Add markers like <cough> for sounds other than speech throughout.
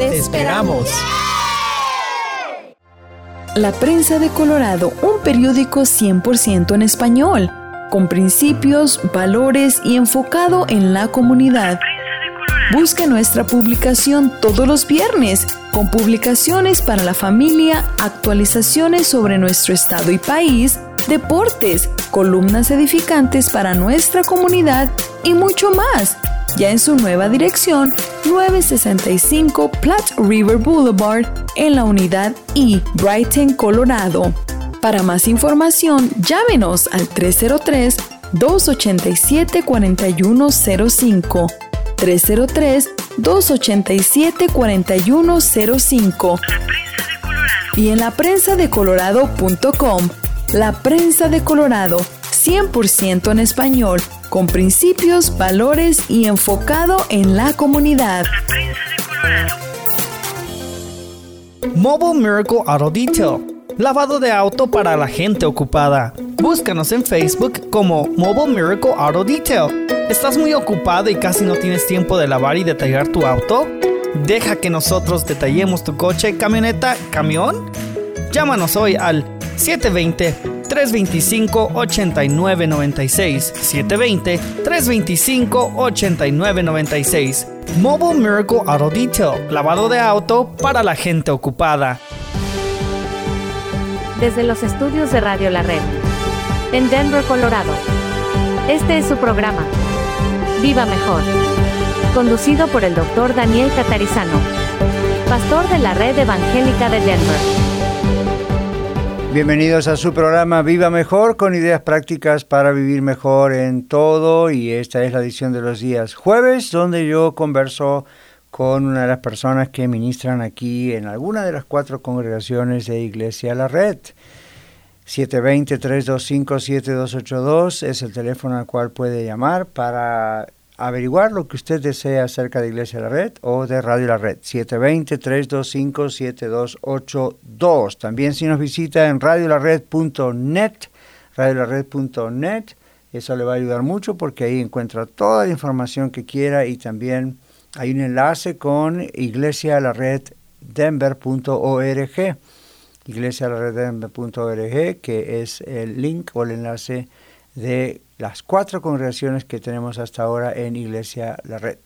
Esperamos. La Prensa de Colorado, un periódico 100% en español, con principios, valores y enfocado en la comunidad. Busca nuestra publicación todos los viernes, con publicaciones para la familia, actualizaciones sobre nuestro estado y país, deportes, columnas edificantes para nuestra comunidad y mucho más ya en su nueva dirección 965 Platte River Boulevard en la unidad E, Brighton, Colorado. Para más información, llámenos al 303-287-4105. 303-287-4105. Y en la prensa de colorado.com. La prensa de Colorado, 100% en español con principios, valores y enfocado en la comunidad. Mobile Miracle Auto Detail. Lavado de auto para la gente ocupada. Búscanos en Facebook como Mobile Miracle Auto Detail. ¿Estás muy ocupado y casi no tienes tiempo de lavar y detallar tu auto? Deja que nosotros detallemos tu coche, camioneta, camión. Llámanos hoy al 720 325-8996. 720-325-8996. Mobile Miracle Auto Detail. Lavado de auto para la gente ocupada. Desde los estudios de Radio La Red. En Denver, Colorado. Este es su programa. Viva Mejor. Conducido por el doctor Daniel Catarizano. Pastor de la Red Evangélica de Denver. Bienvenidos a su programa Viva Mejor con ideas prácticas para vivir mejor en todo y esta es la edición de los días jueves donde yo converso con una de las personas que ministran aquí en alguna de las cuatro congregaciones de Iglesia La Red. 720-325-7282 es el teléfono al cual puede llamar para averiguar lo que usted desea acerca de Iglesia La Red o de Radio La Red. 720-325-7282. También si nos visita en radiolared.net, radiolared.net, eso le va a ayudar mucho porque ahí encuentra toda la información que quiera y también hay un enlace con iglesialareddenver.org, iglesialareddenver.org, que es el link o el enlace de las cuatro congregaciones que tenemos hasta ahora en Iglesia La Red.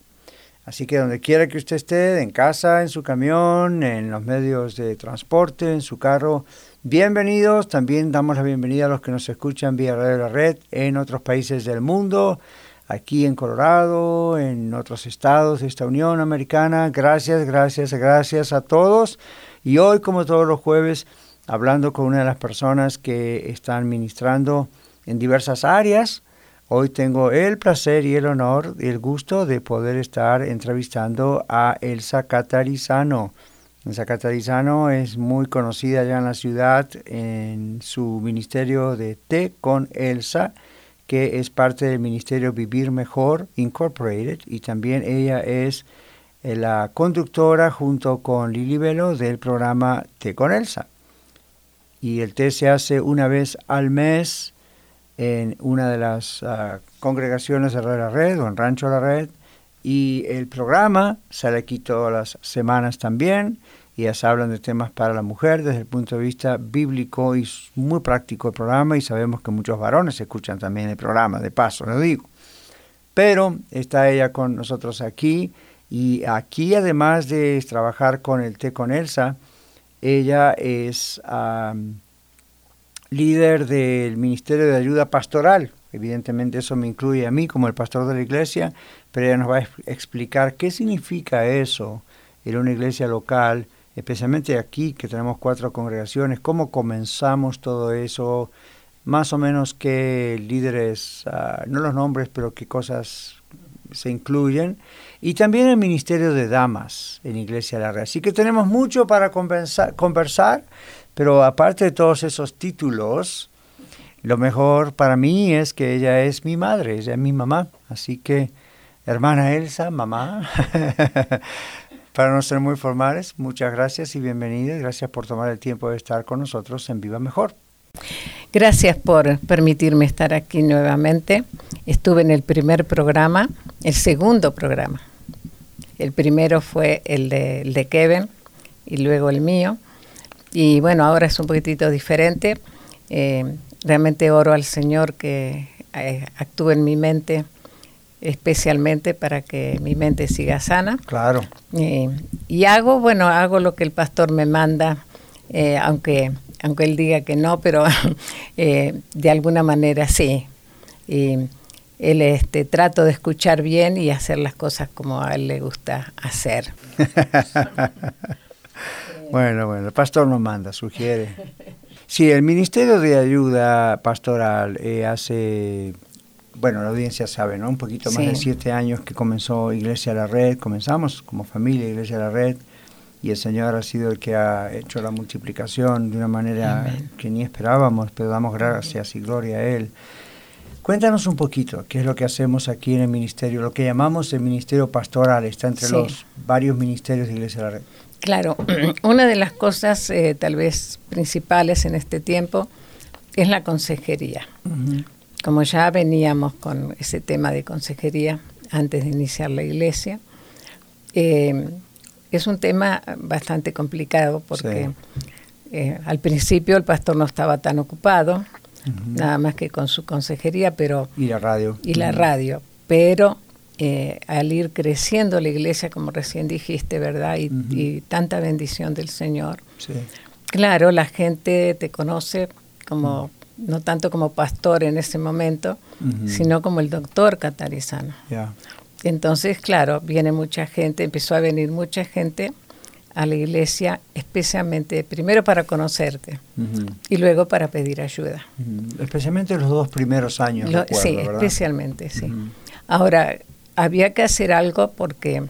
Así que donde quiera que usted esté, en casa, en su camión, en los medios de transporte, en su carro, bienvenidos. También damos la bienvenida a los que nos escuchan vía Radio La Red en otros países del mundo, aquí en Colorado, en otros estados de esta Unión Americana. Gracias, gracias, gracias a todos. Y hoy, como todos los jueves, hablando con una de las personas que están ministrando en diversas áreas Hoy tengo el placer y el honor y el gusto de poder estar entrevistando a Elsa Catarizano. Elsa Catarizano es muy conocida ya en la ciudad en su ministerio de Té con Elsa, que es parte del ministerio Vivir Mejor Incorporated y también ella es eh, la conductora junto con Lili Velo del programa Té con Elsa. Y el té se hace una vez al mes en una de las ah, congregaciones de la Red o en Rancho La Red. Y el programa sale aquí todas las semanas también. Y se hablan de temas para la mujer desde el punto de vista bíblico y muy práctico el programa. Y sabemos que muchos varones escuchan también el programa, de paso, lo digo. Pero está ella con nosotros aquí. Y aquí, además de trabajar con el té con Elsa, ella es líder del Ministerio de Ayuda Pastoral. Evidentemente eso me incluye a mí como el pastor de la iglesia, pero ella nos va a explicar qué significa eso en una iglesia local, especialmente aquí que tenemos cuatro congregaciones, cómo comenzamos todo eso, más o menos qué líderes, ah, no los nombres, pero qué cosas se incluyen, y también el Ministerio de Damas en Iglesia de la Red. Así que tenemos mucho para conversar, pero aparte de todos esos títulos, lo mejor para mí es que ella es mi madre, ella es mi mamá. Así que, hermana Elsa, mamá, <laughs> para no ser muy formales, muchas gracias y bienvenida. Gracias por tomar el tiempo de estar con nosotros en Viva Mejor. Gracias por permitirme estar aquí nuevamente. Estuve en el primer programa, el segundo programa. El primero fue el de, el de Kevin y luego el mío. Y bueno, ahora es un poquitito diferente. Eh, realmente oro al Señor que eh, actúe en mi mente especialmente para que mi mente siga sana. Claro. y hago, bueno, hago lo que el pastor me manda, eh, aunque, aunque él diga que no, pero <laughs> de alguna manera sí. Y él este, trato de escuchar bien y hacer las cosas como a él le gusta hacer. <laughs> Bueno, bueno, el pastor nos manda, sugiere. Sí, el Ministerio de Ayuda Pastoral eh, hace, bueno, la audiencia sabe, ¿no? Un poquito más de siete años que comenzó Iglesia La Red, comenzamos como familia Iglesia La Red y el Señor ha sido el que ha hecho la multiplicación de una manera que ni esperábamos, pero damos gracias y gloria a Él. Cuéntanos un poquito qué es lo que hacemos aquí en el ministerio, lo que llamamos el ministerio pastoral, está entre los varios ministerios de Iglesia de la Red. Claro, <clears throat> una de las cosas eh, tal vez principales en este tiempo es la consejería. Como ya veníamos con ese tema de consejería antes de iniciar la iglesia, eh, es un tema bastante complicado porque eh, al principio el pastor no estaba tan ocupado, nada más que con su consejería, pero... Y la radio. Y la radio, pero eh, al ir creciendo la iglesia, como recién dijiste, ¿verdad? Y, tanta bendición del Señor. Claro, la gente te conoce como, no tanto como pastor en ese momento, sino como el doctor catarizano. Entonces, claro, viene mucha gente, empezó a venir mucha gente a la iglesia, especialmente primero para conocerte y luego para pedir ayuda. Especialmente los dos primeros años. sí, especialmente, sí. Ahora, había que hacer algo porque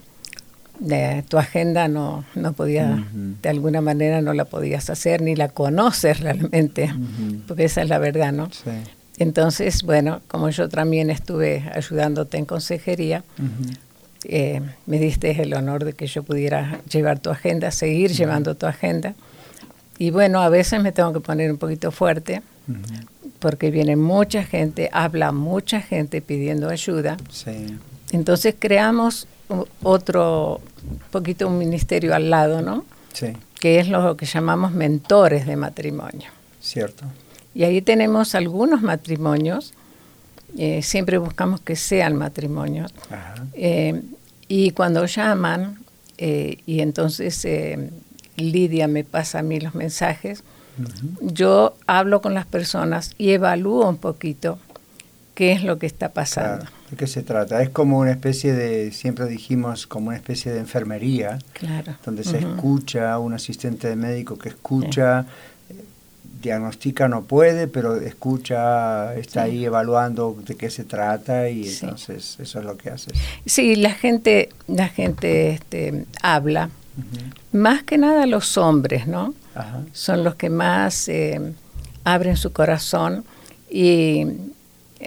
eh, tu agenda no, no podía, de alguna manera no la podías hacer, ni la conoces realmente, porque esa es la verdad, ¿no? Entonces, bueno, como yo también estuve ayudándote en consejería, eh, me diste el honor de que yo pudiera llevar tu agenda, seguir llevando tu agenda. Y bueno, a veces me tengo que poner un poquito fuerte, porque viene mucha gente, habla mucha gente pidiendo ayuda. Sí. Entonces creamos otro poquito un ministerio al lado, ¿no? Sí. Que es lo que llamamos mentores de matrimonio. Cierto. Y ahí tenemos algunos matrimonios, eh, siempre buscamos que sean matrimonios. Eh, y cuando llaman, eh, y entonces Lidia me pasa a mí los mensajes, yo hablo con las personas y evalúo un poquito qué es lo que está pasando. ¿De qué se trata? Es como una especie de, siempre dijimos, como una especie de enfermería, donde se escucha, un asistente de médico que escucha, diagnostica no puede, pero escucha, está ahí evaluando de qué se trata y entonces eso es lo que hace. Sí, la gente, la gente este, habla, más que nada los hombres, ¿no? Son los que más eh, abren su corazón y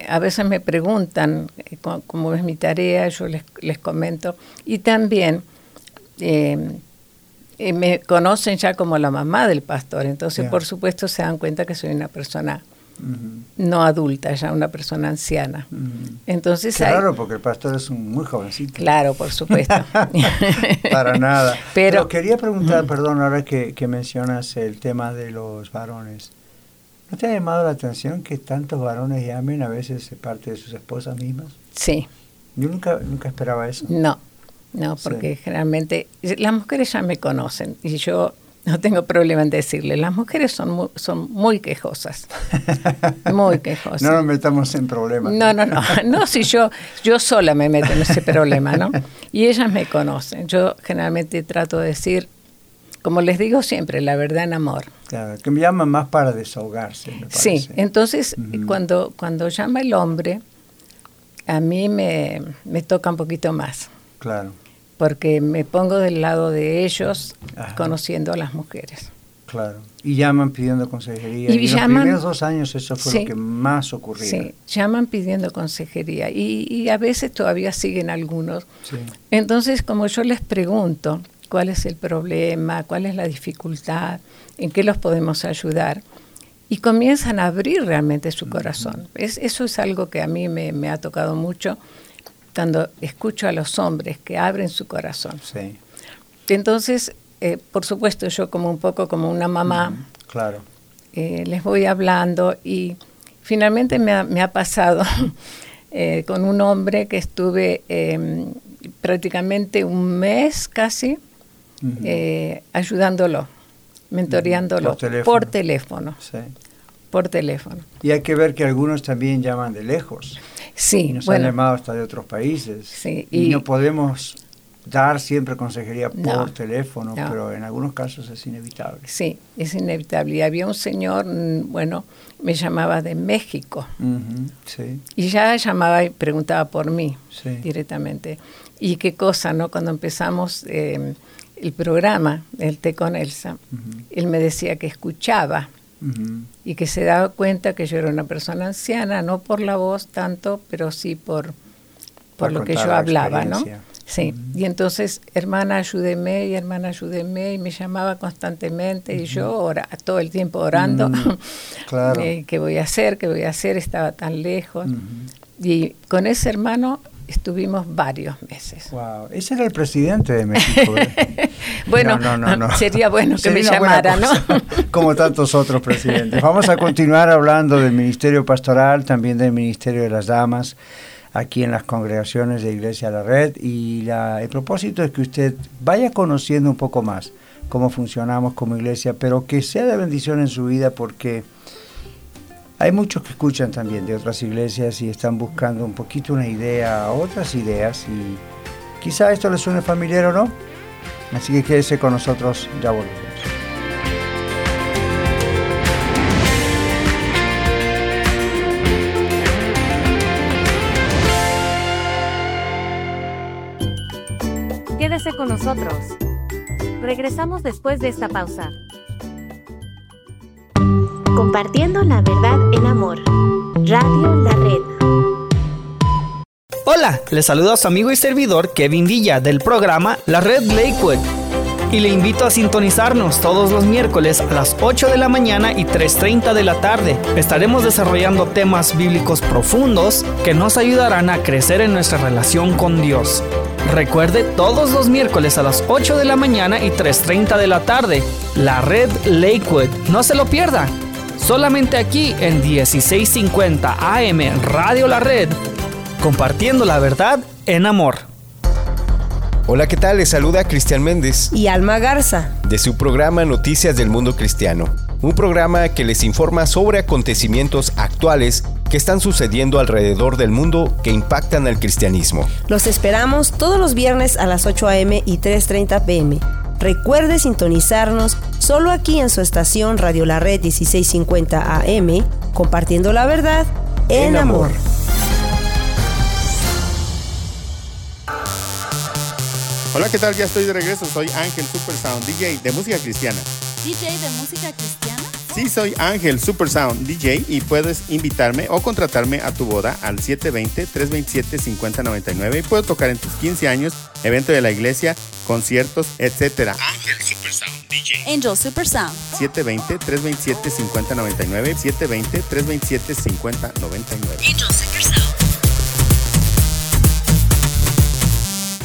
a veces me preguntan eh, cómo es mi tarea, yo les, les comento. Y también eh, eh, me conocen ya como la mamá del pastor, entonces por supuesto se dan cuenta que soy una persona no adulta, ya una persona anciana. Entonces hay- Claro, porque el pastor es un muy jovencito. Claro, por supuesto. <laughs> Para nada. Pero- Pero, quería preguntar, perdón, ahora que, que mencionas el tema de los varones. ¿No te ha llamado la atención que tantos varones llamen a veces de parte de sus esposas mismas? sí, Yo nunca, nunca esperaba eso. no, no, porque generalmente las mujeres ya me conocen y yo no tengo problema en decirle, las mujeres son muy, son muy quejosas, <laughs> muy quejosas. No nos metamos en problemas. No, no, no, <laughs> no, si yo, yo sola me meto en ese problema, ¿no? <laughs> Y ellas me conocen. Yo generalmente trato de decir, como les digo siempre, la verdad en amor. Claro, que me llaman más para desahogarse, me Sí, entonces cuando, cuando llama el hombre, a mí me, me toca un poquito más, Claro, porque me pongo del lado de ellos Ajá. conociendo a las mujeres. claro. Y llaman pidiendo consejería. Y Y, en llaman- los primeros dos años eso fue Sí. lo que más ocurría. Sí, llaman pidiendo consejería y, y a veces todavía siguen algunos. Sí. Entonces, como yo les pregunto cuál es el problema, cuál es la dificultad, en qué los podemos ayudar, y comienzan a abrir realmente su corazón. Es, eso es algo que a mí me, me ha tocado mucho cuando escucho a los hombres que abren su corazón. Sí, Entonces, eh, por supuesto, yo como un poco como una mamá, claro. eh, les voy hablando y finalmente me ha, me ha pasado <laughs> eh, con un hombre que estuve eh, prácticamente un mes casi eh, ayudándolo, mentoreándolo Por teléfono. por teléfono. Sí. Por teléfono. Y hay que ver que algunos también llaman de lejos. Sí, nos bueno, han llamado hasta de otros países. Sí, y, y- no podemos dar siempre consejería por No, teléfono, no. pero en algunos casos es inevitable. sí, es inevitable. Y había un señor, mm, bueno, me llamaba de México Ujú, Sí, y ya llamaba y preguntaba por mí. sí. directamente. Y qué cosa, ¿no? Cuando empezamos eh, el programa, el Té con Elsa, él me decía que escuchaba y que se daba cuenta que yo era una persona anciana, no por la voz tanto, pero sí por, por Por lo que yo la hablaba, ¿no? Sí, y entonces, hermana, ayúdeme, y hermana, ayúdeme, y me llamaba constantemente, y yo ora, todo el tiempo orando, Mm, claro. <laughs> eh, ¿qué voy a hacer? ¿Qué voy a hacer? Estaba tan lejos. Y con ese hermano estuvimos varios meses. Wow, ese era el presidente de México. ¿eh? <laughs> Bueno, No, no, no, no. sería bueno que me Sería llamara, ¿no? <laughs> Como tantos otros presidentes. Vamos a continuar hablando del ministerio pastoral, también del ministerio de las damas, aquí en las congregaciones de Iglesia La Red. Y la- el propósito es que usted vaya conociendo un poco más cómo funcionamos como iglesia, pero que sea de bendición en su vida porque hay muchos que escuchan también de otras iglesias y están buscando un poquito una idea, otras ideas y quizá esto les suene familiar o no. Así que quédese con nosotros, ya volvemos. Quédese con nosotros. Regresamos después de esta pausa. Compartiendo la verdad en amor. Radio La Red. Hola, le saluda a su amigo y servidor Kevin Villa del programa La Red Lakewood. Y le invito a sintonizarnos todos los miércoles a las 8 de la mañana y 3.30 de la tarde. Estaremos desarrollando temas bíblicos profundos que nos ayudarán a crecer en nuestra relación con Dios. Recuerde todos los miércoles a las 8 de la mañana y 3.30 de la tarde. La Red Lakewood. No se lo pierda. Solamente aquí en 1650 AM Radio La Red compartiendo la verdad en amor. Hola, ¿qué tal? Les saluda Cristian Méndez y Alma Garza de su programa Noticias del Mundo Cristiano, un programa que les informa sobre acontecimientos actuales que están sucediendo alrededor del mundo que impactan al cristianismo. Los esperamos todos los viernes a las 8 a.m. y 3.30 p.m. Recuerde sintonizarnos solo aquí en su estación Radio La Red 1650 AM, compartiendo la verdad en, En amor. amor. Hola, ¿qué tal? Ya estoy de regreso. Soy Ángel Super Sound, DJ de música cristiana. DJ de música cristiana. Sí, soy Ángel Super Sound DJ y puedes invitarme o contratarme a tu boda al 720-327-5099 y puedo tocar en tus 15 años, evento de la iglesia, conciertos, etc. Ángel Super Sound DJ. Angel Super Sound. 720-327-5099. 720-327-5099. Angel Super Sound.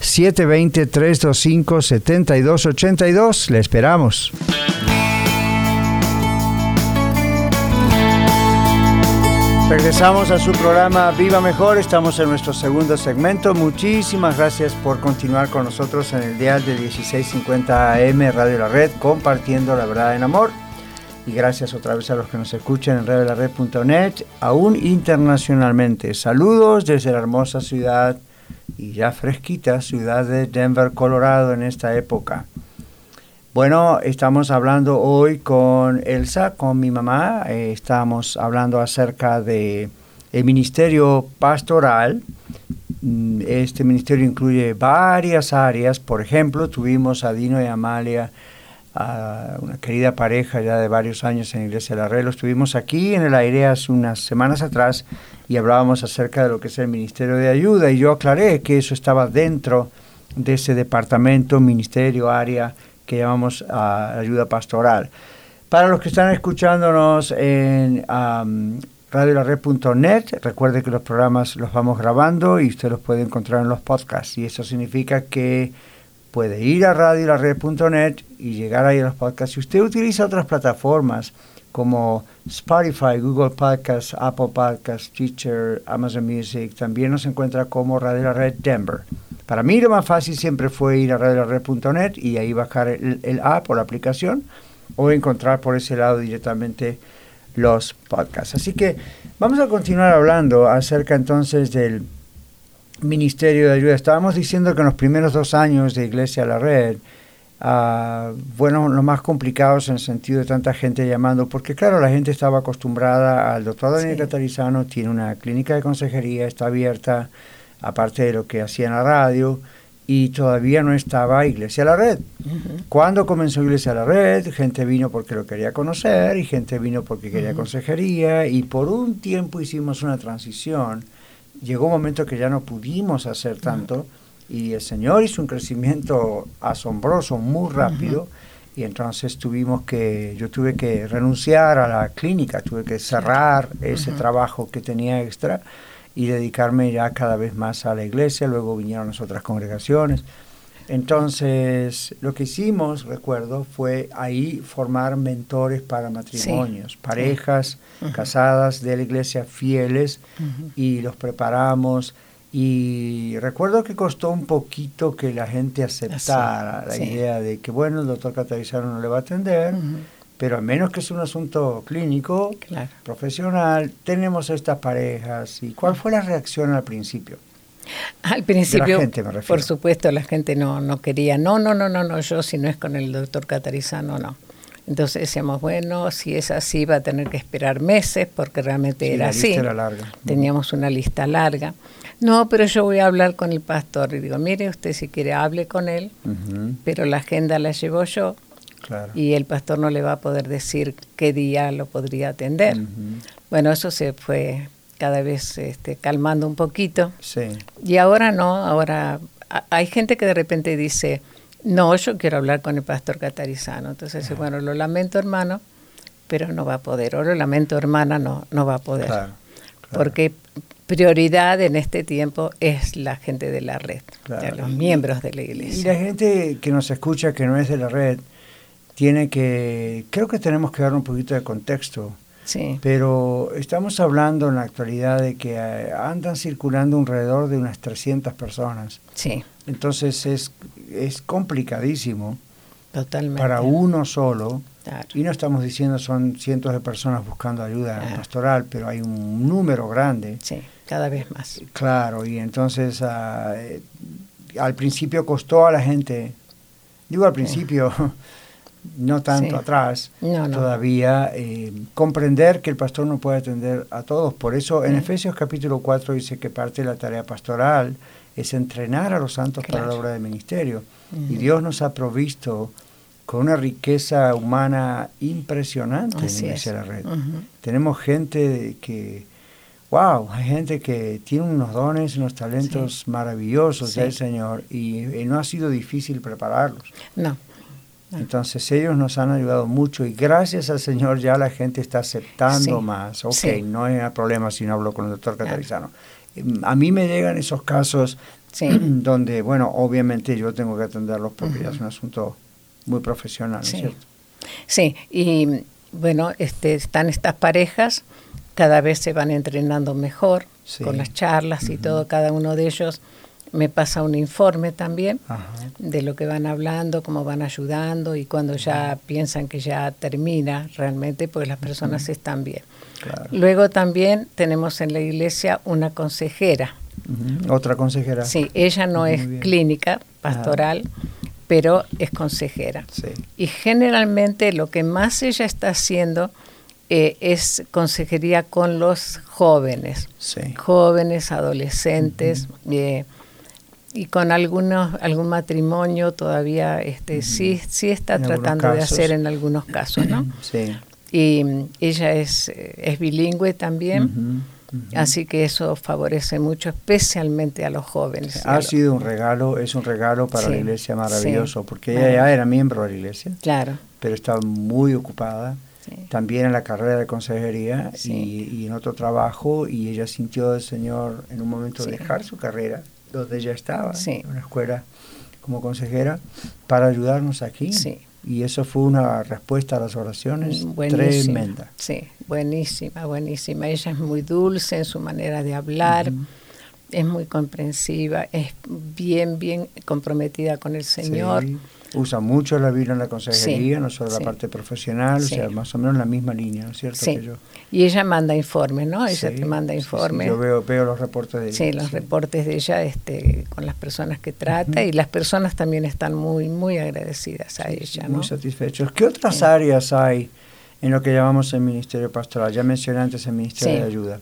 720-325-7282. Le esperamos. Regresamos a su programa Viva Mejor. Estamos en nuestro segundo segmento. Muchísimas gracias por continuar con nosotros en el dial de 1650 AM Radio La Red, compartiendo la verdad en amor. Y gracias otra vez a los que nos escuchan en radiolared.net, aún internacionalmente. Saludos desde la hermosa ciudad y ya fresquita ciudad de Denver, Colorado en esta época. Bueno, estamos hablando hoy con Elsa, con mi mamá. Eh, estamos hablando acerca de el ministerio pastoral. Mm, Este ministerio incluye varias áreas. Por ejemplo, tuvimos a Dino y Amalia, a una querida pareja ya de varios años en Iglesia de la Red. Los tuvimos aquí en el aire hace unas semanas atrás y hablábamos acerca de lo que es el Ministerio de Ayuda y yo aclaré que eso estaba dentro de ese departamento, ministerio, área que llamamos ah, ayuda pastoral. Para los que están escuchándonos en um, radiolared.net, recuerde que los programas los vamos grabando y usted los puede encontrar en los podcasts y eso significa que puede ir a radiolared.net y llegar ahí a los podcasts. Si usted utiliza otras plataformas, como Spotify, Google Podcasts, Apple Podcasts, Teacher, Amazon Music. También nos encuentra como Radio La Red Denver. Para mí lo más fácil siempre fue ir a radiolared.net y ahí bajar el, el app o la aplicación o encontrar por ese lado directamente los podcasts. Así que vamos a continuar hablando acerca entonces del Ministerio de Ayuda. Estábamos diciendo que en los primeros dos años de Iglesia La Red, Uh, bueno, los más complicados en el sentido de tanta gente llamando, porque claro, la gente estaba acostumbrada al doctor Daniel sí. Catarizano, tiene una clínica de consejería, está abierta, aparte de lo que hacía en la radio, y todavía no estaba Iglesia a la Red. Uh -huh. Cuando comenzó Iglesia a la Red, gente vino porque lo quería conocer, y gente vino porque quería uh -huh. consejería, y por un tiempo hicimos una transición. Llegó un momento que ya no pudimos hacer tanto. -huh y el Señor hizo un crecimiento asombroso, muy rápido, uh -huh. y entonces tuvimos que, yo tuve que renunciar a la clínica, tuve que cerrar ese uh -huh. trabajo que tenía extra y dedicarme ya cada vez más a la iglesia, luego vinieron las otras congregaciones. Entonces, lo que hicimos, recuerdo, fue ahí formar mentores para matrimonios, sí. parejas uh -huh. casadas de la iglesia fieles, y los preparamos y recuerdo que costó un poquito que la gente aceptara la sí. idea de que, bueno, el doctor Catarizano no le va a atender, uh -huh. pero a menos que es un asunto clínico, claro. profesional, tenemos estas parejas. ¿Y cuál fue la reacción al principio? Al principio, gente, por supuesto, la gente no, no quería, no, no, no, no, no, yo si no es con el doctor Catarizano, no. Entonces decíamos, bueno, si es así va a tener que esperar meses porque realmente Sí, era la lista así. era larga. Teníamos una lista larga. No, pero yo voy a hablar con el pastor. Y digo, mire, usted si quiere hable con él, pero la agenda la llevo yo Claro. y el pastor no le va a poder decir qué día lo podría atender. Bueno, eso se fue cada vez este, calmando un poquito. Sí. Y ahora no, ahora a- hay gente que de repente dice, no, yo quiero hablar con el pastor catarizano. Entonces, dice, bueno, lo lamento hermano, pero no va a poder. O lo lamento hermana, no, no va a poder. Claro, Porque prioridad en este tiempo es la gente de la red, Claro. los miembros de la Y iglesia. la gente que nos escucha, que no es de la red, tiene que, creo que tenemos que dar un poquito de contexto. Sí. Pero estamos hablando en la actualidad de que eh, andan circulando alrededor de unas 300 personas. Sí. Entonces es, es complicadísimo Totalmente. para uno solo. Claro. Y no estamos diciendo son cientos de personas buscando ayuda pastoral, pero hay un número grande. Sí, cada vez más. Claro, y entonces ah, eh, al principio costó a la gente, digo al principio, <laughs> no tanto Sí. atrás, No, no. todavía eh, comprender que el pastor no puede atender a todos. Por eso en Mm. Efesios capítulo 4 dice que parte de la tarea pastoral es entrenar a los santos para la obra del ministerio. Y. Dios nos ha provisto con una riqueza humana impresionante en Así Iglesia es. de la Red. Tenemos gente que, wow, hay gente que tiene unos dones, unos talentos maravillosos Sí. del Señor y, y no ha sido difícil prepararlos. No. Entonces ellos nos han ayudado mucho y gracias al Señor ya la gente está aceptando Sí. más. Ok, no hay problema si no hablo con el doctor Catarizano. Em, A mí me llegan esos casos Sí. <clears throat> donde, bueno, obviamente yo tengo que atenderlos porque ya es un asunto muy profesional, ¿no es cierto? Sí, y bueno, este, están estas parejas, cada vez se van entrenando mejor Sí. con las charlas y todo, cada uno de ellos me pasa un informe también Ajá. de lo que van hablando, cómo van ayudando y cuando ya piensan que ya termina realmente, pues las personas están bien. Claro. Luego también tenemos en la iglesia una consejera. Otra consejera. Sí, ella no Muy es bien. clínica pastoral, pero es consejera. Sí. Y generalmente lo que más ella está haciendo eh, es consejería con los jóvenes, Sí. jóvenes, adolescentes, eh, y con algunos algún matrimonio todavía este sí sí está En tratando de hacer en algunos casos, ¿no? <clears throat> Sí. Y ella es, es bilingüe también, así que eso favorece mucho, especialmente a los jóvenes. Ha sido un regalo, es un regalo para Sí, la iglesia maravilloso, sí. porque ella ya era miembro de la iglesia, Claro. pero estaba muy ocupada, Sí. también en la carrera de consejería Sí. y, y en otro trabajo, y ella sintió al Señor en un momento Sí. dejar su carrera, donde ella estaba, en una escuela como consejera, para ayudarnos aquí. Y eso fue una respuesta a las oraciones Buenísima. tremenda. Sí, buenísima, buenísima. Ella es muy dulce en su manera de hablar, es muy comprensiva, es bien, bien comprometida con el Señor. Sí. Usa mucho la Biblia en la consejería, Sí, no solo sí. la parte profesional, Sí. o sea, más o menos la misma línea, ¿no es cierto? Sí. Que yo- Y ella manda informes, ¿no? Ella Sí, te manda sí, sí, informes. yo veo, veo los reportes de ella. Sí, los reportes de ella este, con las personas que trata y las personas también están muy, muy agradecidas a ella, ¿no? Muy satisfechos. ¿Qué otras áreas hay en lo que llamamos el Ministerio Pastoral? Ya mencioné antes el Ministerio Sí. de Ayuda.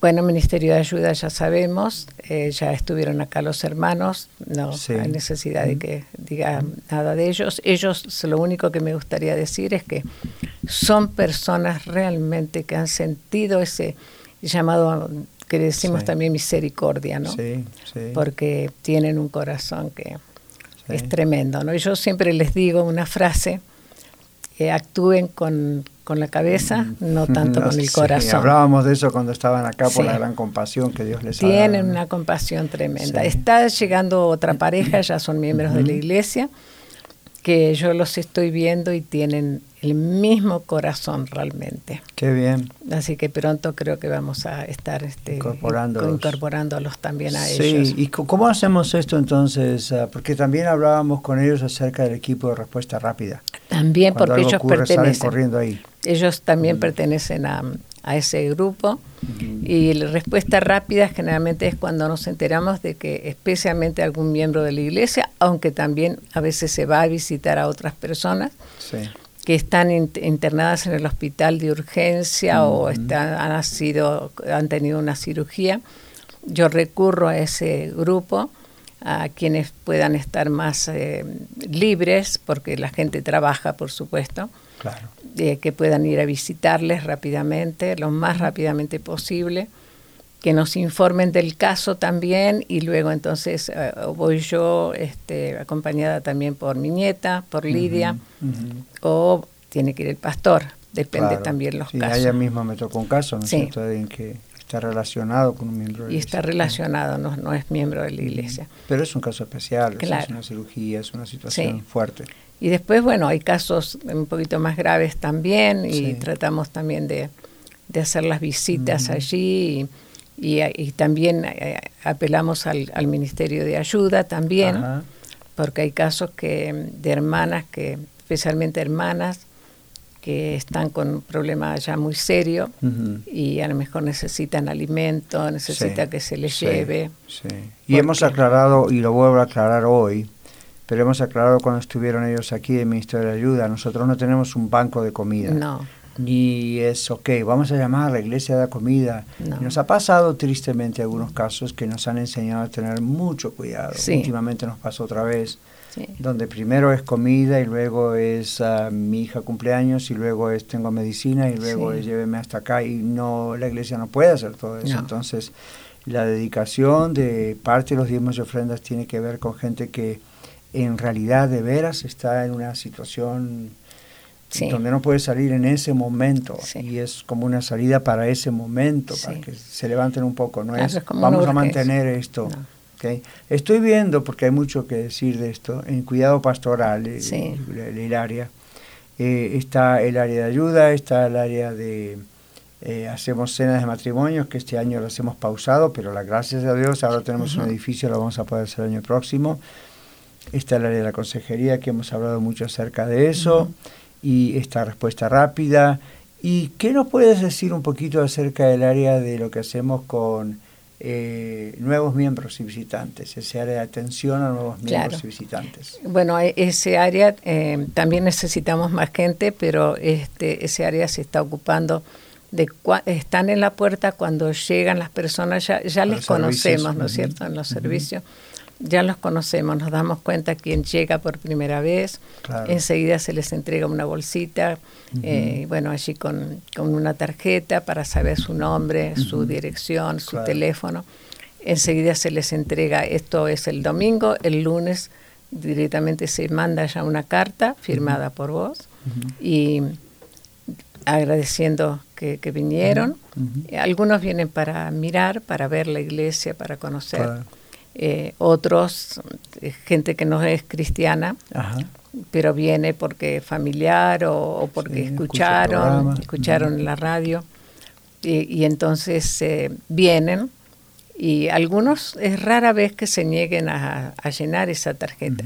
Bueno, Ministerio de Ayuda ya sabemos, eh, ya estuvieron acá los hermanos, no Sí. hay necesidad de que diga nada de ellos. Ellos, lo único que me gustaría decir es que son personas realmente que han sentido ese llamado que decimos Sí. también misericordia, ¿no? Sí, sí. Porque tienen un corazón que es tremendo, ¿no? Y yo siempre les digo una frase, que actúen con, con la cabeza, no tanto No, con el sí, corazón. hablábamos de eso cuando estaban acá por Sí. la gran compasión que Dios les ha. Tienen una compasión tremenda. Sí. Está llegando otra pareja, ya son miembros de la iglesia, que yo los estoy viendo y tienen el mismo corazón realmente. Qué bien. Así que pronto creo que vamos a estar este, Incorporándolos. incorporándolos también a Sí, ellos. ¿y co- cómo hacemos esto entonces? Ah, porque también hablábamos con ellos acerca del equipo de respuesta rápida. También Cuando porque algo ellos ocurre, salen pertenecen. corriendo ahí. Ellos también pertenecen a, a ese grupo. Y la respuesta rápida generalmente es cuando nos enteramos de que especialmente algún miembro de la iglesia, aunque también a veces se va a visitar a otras personas, Sí. que están internadas en el hospital de urgencia o están, han, sido, han tenido una cirugía, yo recurro a ese grupo, a quienes puedan estar más eh, libres, porque la gente trabaja, por supuesto, que puedan ir a visitarles rápidamente, lo más rápidamente posible, que nos informen del caso también y luego entonces eh, voy yo este, acompañada también por mi nieta, por Lidia, o tiene que ir el pastor, depende también los sí, casos. ella misma me tocó un caso, ¿no es cierto?, en que está relacionado con un miembro de la Y está relacionado, no, no es miembro de la iglesia. Pero es un caso especial, es una cirugía, es una situación fuerte. Y después, bueno, hay casos un poquito más graves también y tratamos también de, de, hacer las visitas allí y, y, también eh, apelamos al, al, Ministerio de Ayuda también, porque hay casos que de hermanas, que especialmente hermanas, que están con un problema ya muy serio y a lo mejor necesitan alimento, necesita que se les lleve. Y hemos aclarado, y lo vuelvo a aclarar hoy, pero hemos aclarado cuando estuvieron ellos aquí el Ministerio de Ayuda, nosotros no tenemos un banco de comida. No. Ni es, ok, vamos a llamar a la iglesia de la comida. nos ha pasado tristemente algunos casos que nos han enseñado a tener mucho cuidado. Últimamente nos pasó otra vez donde primero es comida y luego es uh, mi hija cumpleaños y luego es tengo medicina y luego es lléveme hasta acá y no la iglesia no puede hacer todo eso. Entonces la dedicación de parte de los diezmos y ofrendas tiene que ver con gente que en realidad de veras está en una situación donde no puede salir en ese momento. Y es como una salida para ese momento, para que se levanten un poco, no es, vamos a mantener esto. Estoy viendo, porque hay mucho que decir de esto, en cuidado pastoral, eh, el, área. Eh, está el área de ayuda, está el área de... Eh, hacemos cenas de matrimonios, que este año las hemos pausado, pero las gracias a Dios ahora tenemos un edificio, lo vamos a poder hacer el año próximo. Está el área de la consejería, que hemos hablado mucho acerca de eso, y esta respuesta rápida. ¿Y qué nos puedes decir un poquito acerca del área de lo que hacemos con eh, nuevos miembros y visitantes, ese área de atención a nuevos miembros y visitantes. Bueno, e, ese área eh, también necesitamos más gente, pero este, ese área se está ocupando de están en la puerta cuando llegan las personas, ya, ya les conocemos, ¿no es cierto?, en los servicios ya los conocemos, nos damos cuenta quién llega por primera vez, enseguida se les entrega una bolsita, eh, bueno, allí con, una tarjeta para saber su nombre, su dirección, su teléfono, enseguida se les entrega, esto es el domingo, el lunes directamente se manda ya una carta firmada por vos y agradeciendo que, vinieron. Algunos vienen para mirar, para ver la iglesia, para conocer. Eh, otros, eh, gente que no es cristiana, pero viene porque familiar o, porque escucharon, escucharon en la radio. Y, entonces eh, vienen y algunos es rara vez que se nieguen a, llenar esa tarjeta.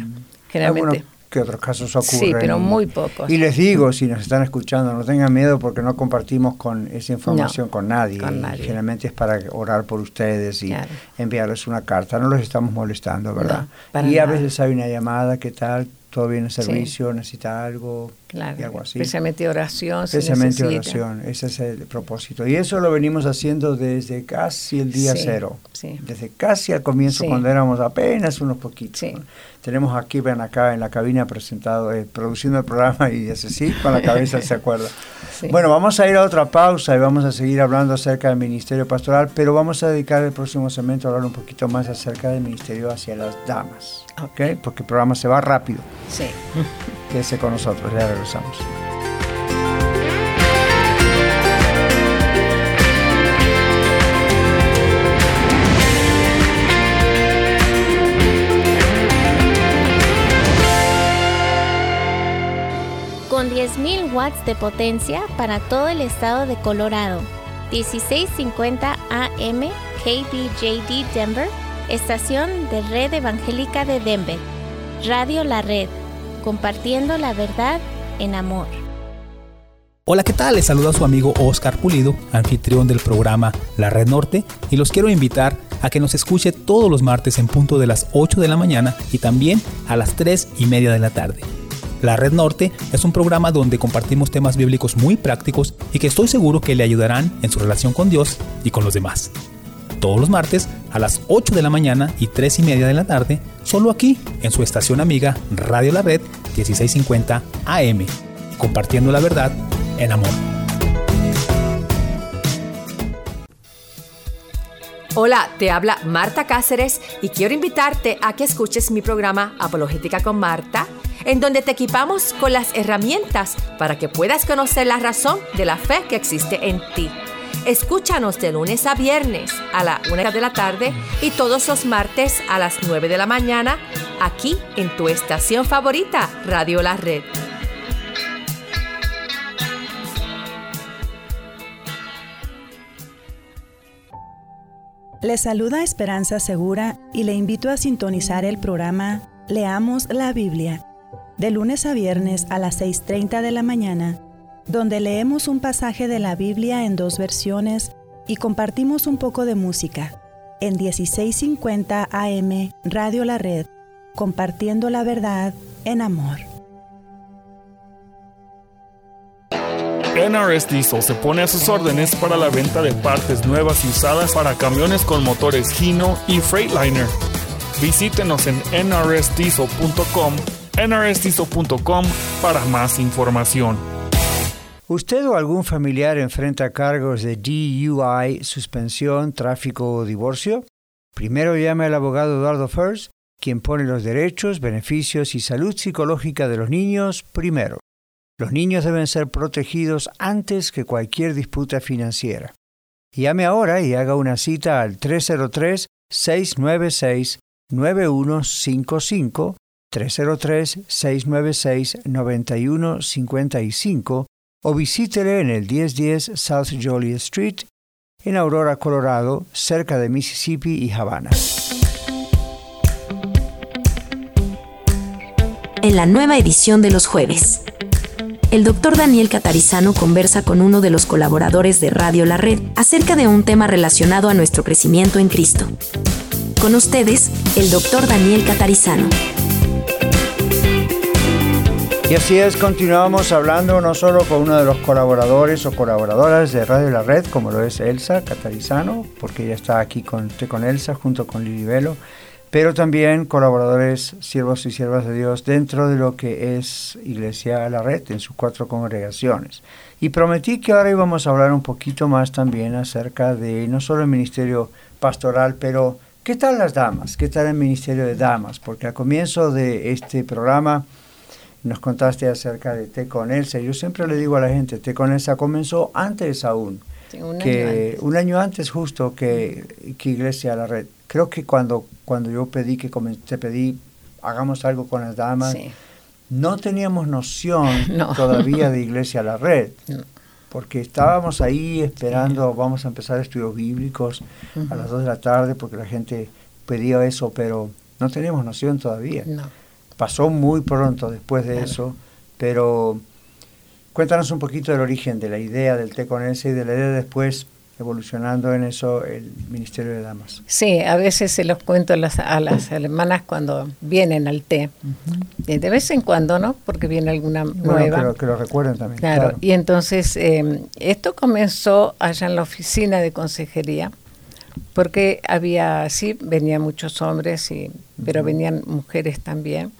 Generalmente que otros casos ocurren. Sí, pero muy pocos. Y les digo, si nos están escuchando, no tengan miedo porque no compartimos con esa información con, nadie. Generalmente es para orar por ustedes y enviarles una carta. No los estamos molestando, ¿verdad? y a veces hay una llamada, ¿qué tal? todo bien el servicio, necesita algo y algo así. Especialmente oración. Especialmente oración, ese es el propósito. Y eso lo venimos haciendo desde casi el día cero, desde casi al comienzo cuando éramos apenas unos poquitos. Tenemos aquí, ven acá en la cabina presentado, eh, produciendo el programa y ese sí, con la cabeza se acuerda. <laughs> Bueno, vamos a ir a otra pausa y vamos a seguir hablando acerca del ministerio pastoral, pero vamos a dedicar el próximo segmento a hablar un poquito más acerca del ministerio hacia las damas. ¿Ok? Porque el programa se va rápido. Sí. <laughs> Quédese con nosotros, ya regresamos. Con 10.000 watts de potencia para todo el estado de Colorado. 1650 AM KBJD Denver estación de Red Evangélica de Denver, Radio La Red, compartiendo la verdad en amor. Hola, ¿qué tal? Les saluda su amigo Oscar Pulido, anfitrión del programa La Red Norte, y los quiero invitar a que nos escuche todos los martes en punto de las 8 de la mañana y también a las 3 y media de la tarde. La Red Norte es un programa donde compartimos temas bíblicos muy prácticos y que estoy seguro que le ayudarán en su relación con Dios y con los demás. Todos los martes a las 8 de la mañana y 3 y media de la tarde, solo aquí en su estación amiga Radio La Red 1650 AM, compartiendo la verdad en amor. Hola, te habla Marta Cáceres y quiero invitarte a que escuches mi programa Apologética con Marta, en donde te equipamos con las herramientas para que puedas conocer la razón de la fe que existe en ti. Escúchanos de lunes a viernes a la una de la tarde y todos los martes a las 9 de la mañana aquí en tu estación favorita, Radio La Red. Le saluda Esperanza Segura y le invito a sintonizar el programa Leamos la Biblia, de lunes a viernes a las 6.30 de la mañana, donde leemos un pasaje de la Biblia en dos versiones y compartimos un poco de música, en 1650 AM Radio La Red, compartiendo la verdad en amor. NRS Diesel se pone a sus órdenes para la venta de partes nuevas y usadas para camiones con motores Hino y Freightliner. Visítenos en nrsdiesel.com, nrsdiesel.com para más información. ¿Usted o algún familiar enfrenta cargos de DUI, suspensión, tráfico o divorcio? Primero llame al abogado Eduardo First, quien pone los derechos, beneficios y salud psicológica de los niños primero. Los niños deben ser protegidos antes que cualquier disputa financiera. Llame ahora y haga una cita al 303-696-9155, 303-696-9155 o visítele en el 1010 South Joliet Street en Aurora, Colorado, cerca de Mississippi y Havana. En la nueva edición de los jueves el doctor Daniel Catarizano conversa con uno de los colaboradores de Radio La Red acerca de un tema relacionado a nuestro crecimiento en Cristo. Con ustedes, el doctor Daniel Catarizano. Y así es, continuamos hablando no solo con uno de los colaboradores o colaboradoras de Radio La Red, como lo es Elsa Catarizano, porque ella está aquí con, con Elsa junto con Lili Velo, pero también colaboradores, siervos y siervas de Dios dentro de lo que es Iglesia La Red en sus cuatro congregaciones. Y prometí que ahora íbamos a hablar un poquito más también acerca de no solo el ministerio pastoral, pero ¿qué tal las damas? ¿Qué tal el ministerio de damas? Porque al comienzo de este programa nos contaste acerca de Té con Elsa. Yo siempre le digo a la gente, Té con Elsa comenzó antes aún. un, que, año antes. un año antes justo que, que Iglesia La Red. Creo que cuando, cuando yo pedí que te pedí hagamos algo con las damas, Sí. no teníamos noción <laughs> No. todavía de Iglesia La Red. <laughs> No. Porque estábamos ahí esperando, vamos a empezar estudios bíblicos a Ujú. las 2 de la tarde porque la gente pedía eso, pero no teníamos noción todavía. No. Pasó muy pronto después de Claro. eso, pero cuéntanos un poquito del origen de la idea del té con ese y de la idea después evolucionando en eso el Ministerio de Damas. Sí, a veces se los cuento a las, a las hermanas cuando vienen al té. De vez en cuando, ¿no? Porque viene alguna Bueno, nueva. que lo, que lo recuerden también. Claro, Claro. y entonces eh, esto comenzó allá en la oficina de consejería, porque había, sí, venían muchos hombres, y, pero venían mujeres también,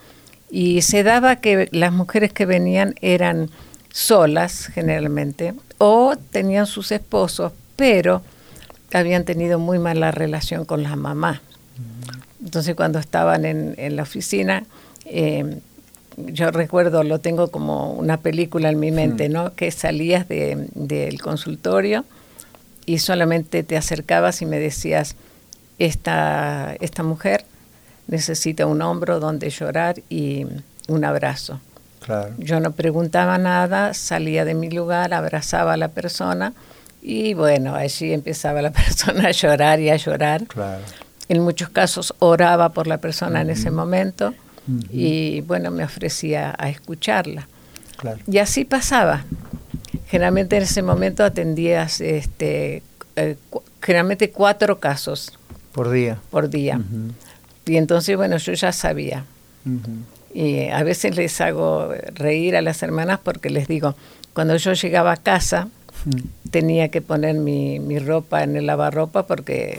y se daba que las mujeres que venían eran solas generalmente, o tenían sus esposos, pero habían tenido muy mala relación con la mamá. Entonces cuando estaban en, en la oficina, eh, yo recuerdo, lo tengo como una película en mi mente, ¿no? Que salías de- del consultorio y solamente te acercabas y me decías, esta, esta mujer necesita un hombro donde llorar y un abrazo. Claro. Yo no preguntaba nada, salía de mi lugar, abrazaba a la persona y bueno, allí empezaba la <laughs> persona a llorar y a llorar. Claro. En muchos casos oraba por la persona en ese momento y bueno, me ofrecía a escucharla. Claro. Y así pasaba. Generalmente en ese momento atendías este, eh, cu- generalmente cuatro casos Por día. por día. Y entonces, bueno, yo ya sabía. Y a veces les hago reír a las hermanas porque les digo, cuando yo llegaba a casa, tenía que poner mi, mi ropa en el lavarropa porque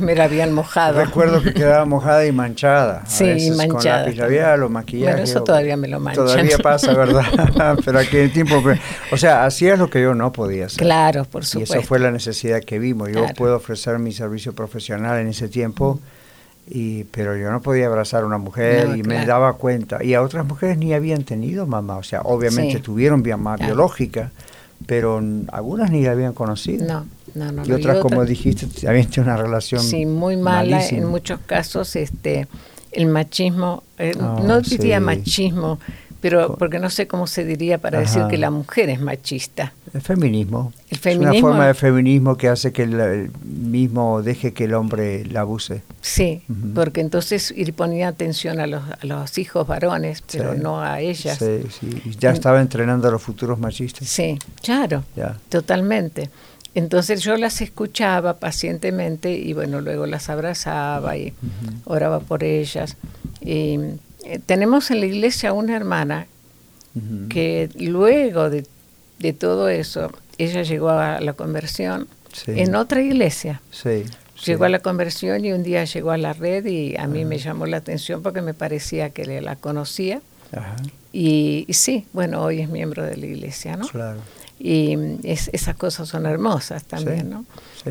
me la habían mojado. Recuerdo que quedaba mojada y manchada. a Sí, veces manchada Con lápiz labial o maquillaje. Bueno, eso todavía me lo manchan. Todavía <laughs> pasa, ¿verdad? <laughs> Pero aquí en tiempo... O sea, hacías lo que yo no podía hacer. Claro, por Y supuesto. esa fue la necesidad que vimos. Yo Claro. puedo ofrecer mi servicio profesional en ese tiempo, y, pero yo no podía abrazar a una mujer No, y me daba cuenta. Y a otras mujeres ni habían tenido mamá. O sea, obviamente Sí. tuvieron mamá Claro. biológica, pero algunas ni la habían conocido. No, no, no. Y no. otras, como dijiste, habían tenido una relación Sí, muy mala malísima. en muchos casos. Este, el machismo, eh, Ah, no diría sí. machismo, pero porque no sé cómo se diría para decir Ajá. que la mujer es machista. El feminismo. El Es feminismo- una forma de feminismo que hace que el, el mismo deje que el hombre la abuse. Sí, Ujú. porque entonces ir ponía atención a los, a los hijos varones, pero Sí. no a ellas. Sí, sí. Ya estaba entrenando a los futuros machistas. Sí, claro, Ya. totalmente. Entonces yo las escuchaba pacientemente y bueno, luego las abrazaba y oraba por ellas. Y eh, tenemos en la iglesia una hermana que luego de, de todo eso, ella llegó a la conversión Sí. en otra iglesia. Sí. Llegó a la conversión y un día llegó a la red y a mí me llamó la atención porque me parecía que la conocía. Ajá. Y, y sí, bueno, hoy es miembro de la iglesia, ¿no? Claro. Y mm, es- esas cosas son hermosas también, ¿no?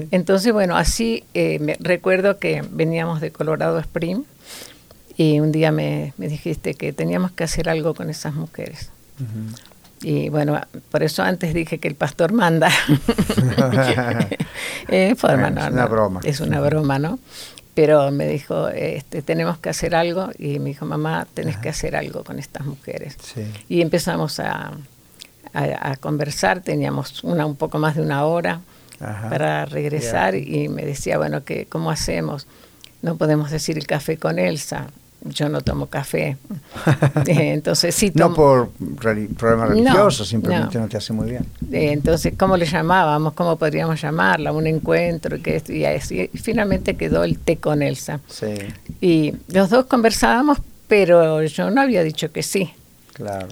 Entonces, bueno, así eh, me, recuerdo que veníamos de Colorado Spring y un día me, me dijiste que teníamos que hacer algo con esas mujeres. Ujú. Y bueno, por eso antes dije que el pastor manda. <laughs> Eh, forma, Bueno, no, es una no, broma. Es una broma, ¿no? Pero me dijo, este, tenemos que hacer algo. Y me dijo, mamá, tenés que hacer algo con estas mujeres. Sí. Y empezamos a, a- a conversar, teníamos una un poco más de una hora Ajá. para regresar Ya. y me decía, bueno, ¿qué, ¿cómo hacemos? No podemos decir el café con Elsa, yo no tomo café. <laughs> Eh, Entonces sí No por problemas No, religiosos, simplemente no. no. te hace muy bien. Eh, Entonces, ¿cómo le llamábamos? ¿Cómo podríamos llamarla? Un encuentro. y Que y así, y finalmente quedó el té con Elsa. Sí, Y los dos conversábamos, pero yo no había dicho que sí. claro.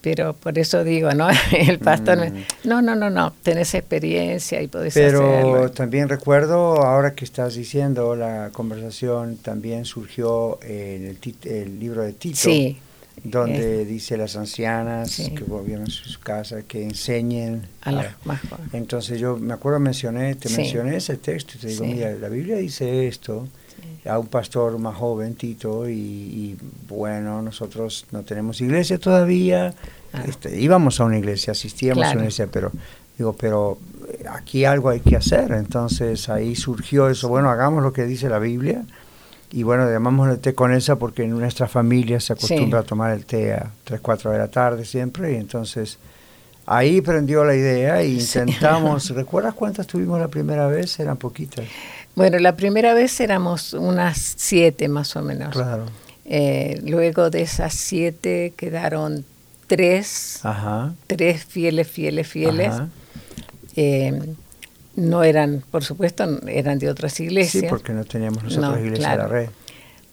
Pero por eso digo, ¿no? <laughs> El pastor me, Mm. no, no, no, no, tenés experiencia y podés Pero hacerlo. también recuerdo, ahora que estás diciendo, la conversación también surgió en el, tit- el libro de Tito, Sí. donde dice las ancianas Sí. que gobiernan sus casas, que enseñen A las más. Entonces yo me acuerdo mencioné, te Sí. mencioné ese texto y te digo, mira, la Biblia dice esto a un pastor más joven, Tito, y, y, bueno, nosotros no tenemos iglesia todavía, este, íbamos a una iglesia, asistíamos a una iglesia, pero digo, pero eh, aquí algo hay que hacer, entonces ahí surgió eso, bueno, hagamos lo que dice la Biblia, y bueno, llamamos el té con esa porque en nuestra familia se acostumbra Sí. a tomar el té a 3, 4 de la tarde siempre, y entonces ahí prendió la idea y Sí. intentamos, <laughs> ¿recuerdas cuántas tuvimos la primera vez? Eran poquitas. Bueno, la primera vez éramos unas siete más o menos. Claro. Eh, luego de esas siete quedaron tres, Ajá. tres fieles, fieles, fieles. Ajá. Eh, no eran, por supuesto, eran de otras iglesias. Sí, porque no teníamos nosotros No, iglesia claro. de la red.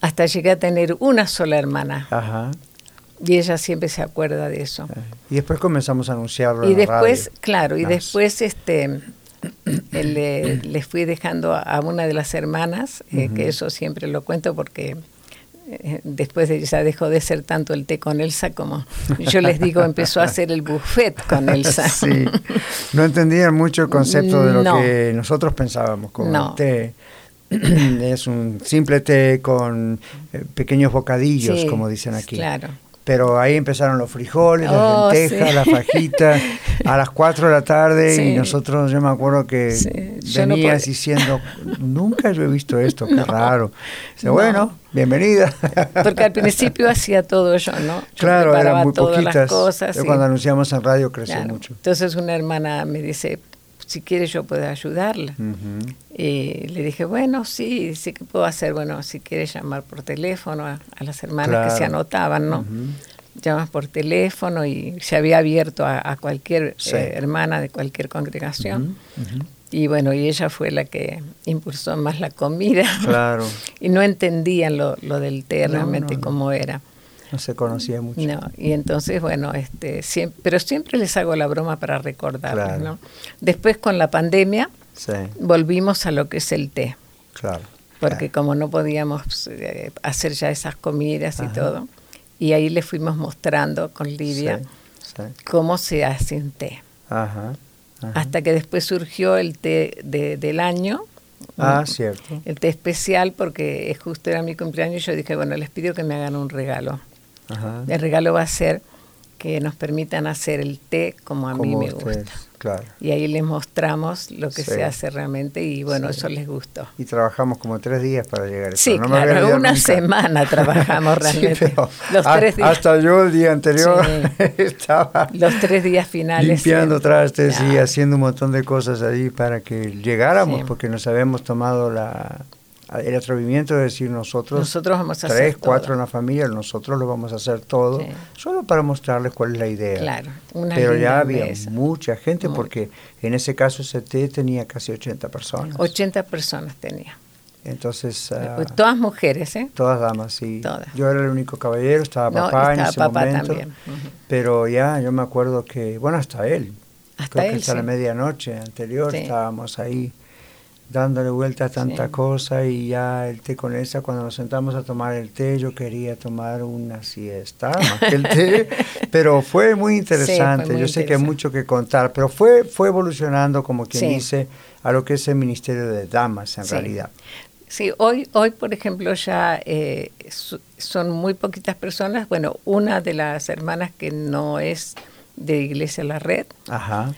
Hasta llegué a tener una sola hermana. Ajá. Y ella siempre se acuerda de eso. Y después comenzamos a anunciarlo Y en después, radio. claro, y después este le, les fui dejando a una de las hermanas, eh, que eso siempre lo cuento porque eh, después de- ya dejó de ser tanto el té con Elsa como yo les digo, empezó a hacer el buffet con Elsa. sí. No entendían mucho el concepto de lo No. que nosotros pensábamos como No. el té. <clears throat> es un simple té con eh, pequeños bocadillos, Sí, como dicen aquí. Claro. Pero ahí empezaron los frijoles, Oh, las lentejas, sí. la fajita, <laughs> a las 4 de la tarde Sí. y nosotros, yo me acuerdo que no venías diciendo, nunca yo he visto esto, qué <laughs> No. raro. Dice, No. bueno, bienvenida. <laughs> Porque al principio hacía todo yo, ¿no? Yo claro, eran muy poquitas. las cosas. Yo cuando anunciamos en radio creció Claro. mucho. Entonces una hermana me dice, si quieres yo puedo ayudarla. Y le dije, bueno, sí, sí que puedo hacer, bueno, si quieres llamar por teléfono a, a las hermanas Claro. que se anotaban, ¿no? Llamas por teléfono y se había abierto a, a cualquier Sí. eh, hermana de cualquier congregación. Y bueno, y ella fue la que impulsó más la comida. Claro. <laughs> y no entendían lo, lo del té No, realmente no, no. cómo era. No se conocía mucho. No, y entonces, bueno, este, siempre, pero siempre les hago la broma para recordarles, Claro. ¿no? Después con la pandemia Sí, volvimos a lo que es el té, claro. porque como no podíamos eh, hacer ya esas comidas y todo, y ahí le fuimos mostrando con Lidia Sí, sí. cómo se hace un té. Ajá. ajá. Hasta que después surgió el té de- del año. Ah, Mm, cierto. El té especial porque justo era mi cumpleaños y yo dije, bueno, les pido que me hagan un regalo. Ajá. El regalo va a ser que nos permitan hacer el té como a mí Como me ustedes, gusta. Claro. Y ahí les mostramos lo que Sí. se hace realmente y bueno, Sí. eso les gustó. Y trabajamos como tres días para llegar a eso. Sí, No me claro, olvidar una nunca. semana trabajamos <laughs> Sí, realmente. pero Los a- tres días. Hasta yo el día anterior Sí. <laughs> estaba Los tres días finales. limpiando sí. trastes y Ya. haciendo un montón de cosas ahí para que llegáramos, Sí. porque nos habíamos tomado la, el atrevimiento de decir nosotros, Nosotros vamos a tres, hacer cuatro todo. en la familia, nosotros lo vamos a hacer todo, Sí. solo para mostrarles cuál es la idea. Claro, una Pero ya había mucha gente, Muy. porque en ese caso té tenía casi 80 personas. 80 personas tenía. Entonces, Pues Todas mujeres, ¿eh? todas damas, sí. Todas. Yo era el único caballero, estaba No, papá en estaba ese papá momento. también. Pero ya, yo me acuerdo que, bueno, hasta él. Hasta Creo que él, hasta la medianoche anterior Sí. estábamos ahí dándole vuelta a tanta Sí. cosa y ya el té con esa, cuando nos sentamos a tomar el té, yo quería tomar una siesta más que el té, <laughs> pero fue muy interesante, muy yo sé que hay mucho que contar, pero fue, fue evolucionando, como quien Sí. dice, a lo que es el Ministerio de Damas en realidad. Sí, hoy, hoy por ejemplo, ya eh, son muy poquitas personas. Bueno, una de las hermanas que no es de Iglesia La Red, Ajá.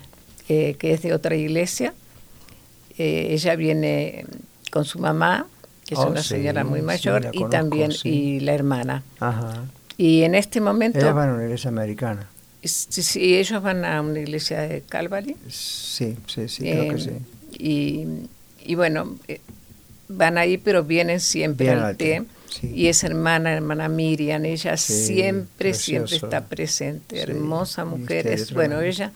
eh, que es de otra iglesia, eh, ella viene con su mamá, que es Oh, una sí, señora muy sí, mayor, y también sí. y la hermana. Ajá. Y en este momento, Ella va a una iglesia americana. si ellos van a una iglesia de Calvary, Sí, sí, sí, creo que eh, sí. y, y bueno, eh, van ahí, pero vienen siempre al té. sí. Y esa hermana, hermana Miriam, ella Sí, siempre, siempre está presente. Sí, Hermosa mujer. Es, bueno, ella,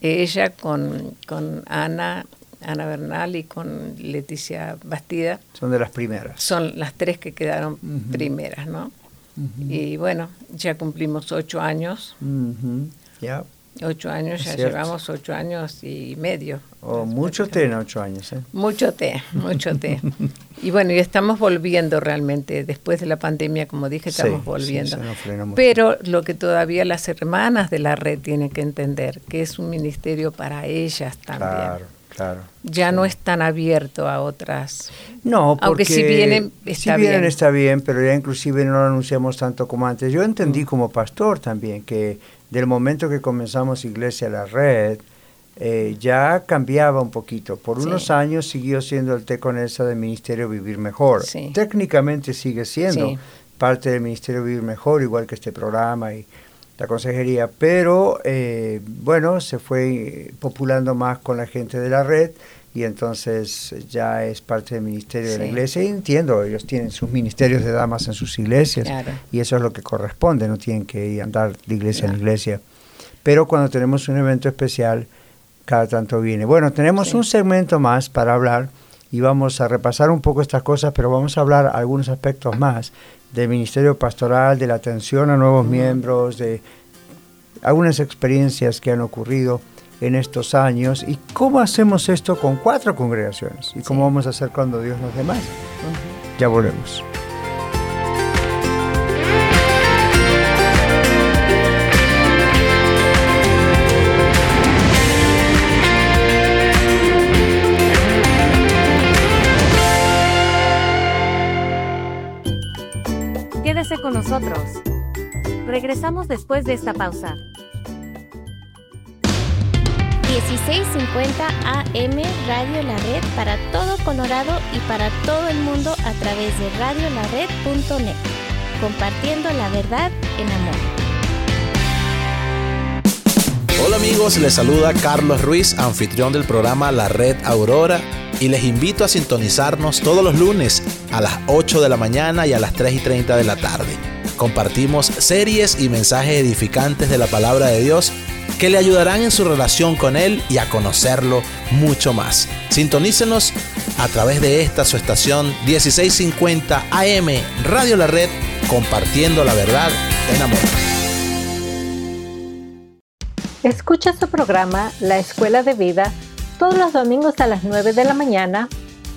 ella con, con Ana, Ana Bernal y con Leticia Bastida Son de las primeras. son las tres que quedaron primeras, ¿no? Y bueno, ya cumplimos ocho años. Ya. Ocho años, Es ya cierto. llevamos ocho años y medio. O mucho té en ocho años, ¿eh? Mucho té, <laughs> mucho té. Y bueno, y estamos volviendo realmente, después de la pandemia, como dije, estamos sí, volviendo. Pero lo que todavía las hermanas de la red tienen que entender, que es un ministerio para ellas también. Claro, claro. Ya no es tan abierto a otras. No, porque Aunque si vienen, si está vienen bien. está bien, pero ya inclusive no lo anunciamos tanto como antes. Yo Mm. entendí como pastor también que del momento que comenzamos Iglesia La Red, eh, ya cambiaba un poquito. Por Sí. unos años siguió siendo el té con esa del Ministerio Vivir Mejor. Sí. Técnicamente sigue siendo parte del Ministerio Vivir Mejor, igual que este programa y la consejería, pero eh, bueno, se fue eh, populando más con la gente de la red y entonces ya es parte del ministerio de la iglesia y entiendo, ellos tienen sus ministerios de damas en sus iglesias Claro. y eso es lo que corresponde, no tienen que ir a andar de iglesia en iglesia. Pero cuando tenemos un evento especial, cada tanto viene. Bueno, tenemos Sí. un segmento más para hablar y vamos a repasar un poco estas cosas, pero vamos a hablar algunos aspectos más del ministerio pastoral, de la atención a nuevos miembros, de algunas experiencias que han ocurrido en estos años. Y cómo hacemos esto con cuatro congregaciones y cómo vamos a hacer cuando Dios nos dé más. Ya volvemos. Quédese con nosotros. Regresamos después de esta pausa. 1650 AM Radio La Red para todo Colorado y para todo el mundo a través de radiolared.net. Compartiendo la verdad en amor. Hola amigos, les saluda Carlos Ruiz, anfitrión del programa La Red Aurora y les invito a sintonizarnos todos los lunes a las 8 de la mañana y a las 3 y 30 de la tarde. Compartimos series y mensajes edificantes de la palabra de Dios que le ayudarán en su relación con Él y a conocerlo mucho más. Sintonícenos a través de esta su estación 1650 AM Radio La Red compartiendo la verdad en amor. Escucha su programa La Escuela de Vida todos los domingos a las 9 de la mañana,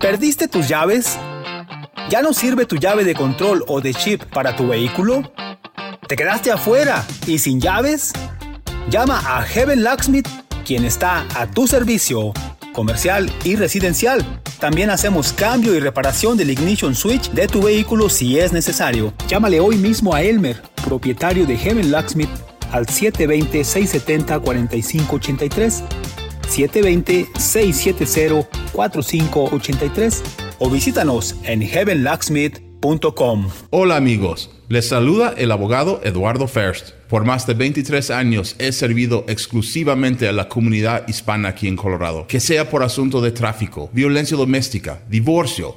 ¿Perdiste tus llaves? ¿Ya no sirve tu llave de control o de chip para tu vehículo? ¿Te quedaste afuera y sin llaves? Llama a Heaven Locksmith, quien está a tu servicio, comercial y residencial. También hacemos cambio y reparación del ignition switch de tu vehículo si es necesario. Llámale hoy mismo a Elmer, propietario de Heaven Locksmith, al 720-670-4583. 720-670-4583 o visítanos en heavenlocksmith.com. Hola amigos, les saluda el abogado Eduardo First. Por más de 23 años he servido exclusivamente a la comunidad hispana aquí en Colorado, que sea por asunto de tráfico, violencia doméstica, divorcio,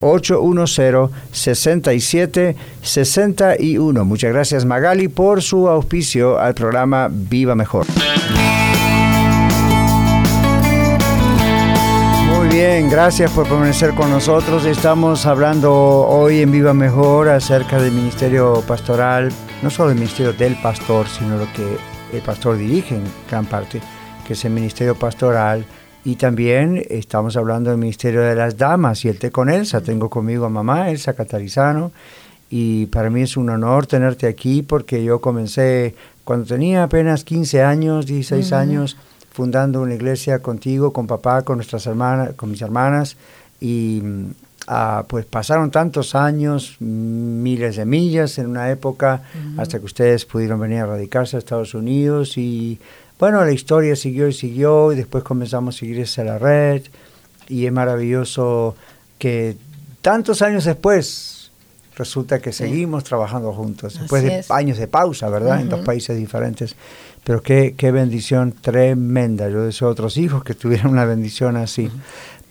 810-6761. Muchas gracias Magali por su auspicio al programa Viva Mejor. Muy bien, gracias por permanecer con nosotros. Estamos hablando hoy en Viva Mejor acerca del ministerio pastoral, no solo el ministerio del pastor, sino lo que el pastor dirige en gran parte, que es el ministerio pastoral y también estamos hablando del Ministerio de las Damas y el té con Elsa. Tengo conmigo a mamá, Elsa Catarizano, y para mí es un honor tenerte aquí porque yo comencé cuando tenía apenas 15 años, 16 años, fundando una iglesia contigo, con papá, con nuestras hermanas, con mis hermanas, y ah, pues pasaron tantos años, miles de millas en una época, hasta que ustedes pudieron venir a radicarse a Estados Unidos y bueno, la historia siguió y siguió y después comenzamos a seguir esa la red y es maravilloso que tantos años después resulta que seguimos trabajando juntos, después de años de pausa, ¿verdad? En dos países diferentes. Pero qué, qué bendición tremenda. Yo deseo a otros hijos que tuvieran una bendición así.